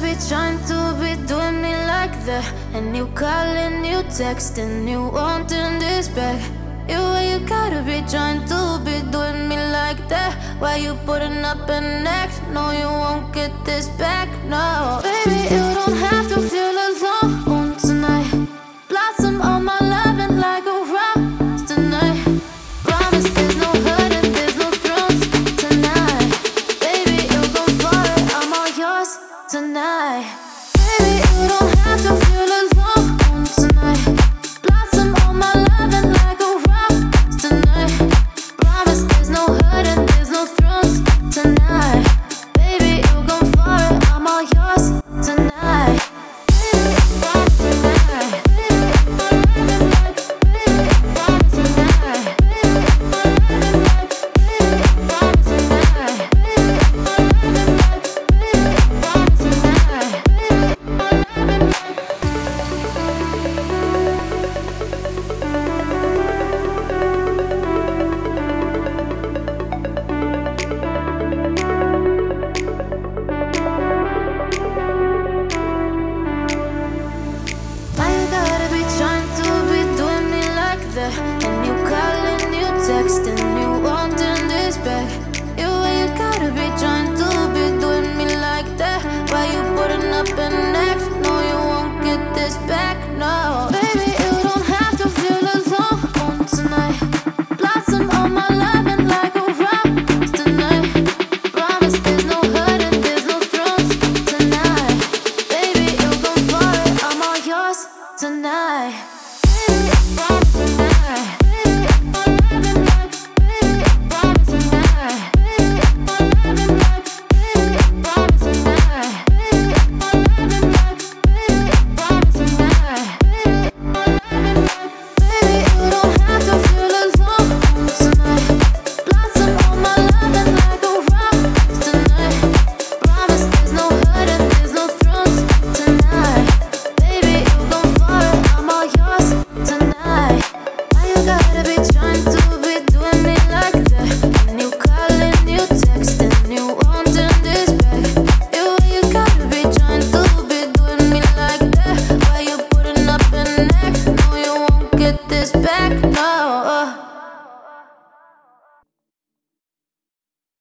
be trying to be doing me like that? And you calling, you texting, you wanting this back. You, you gotta be trying to be doing me like that? Why you putting up an act? No, you won't get this back. tonight. no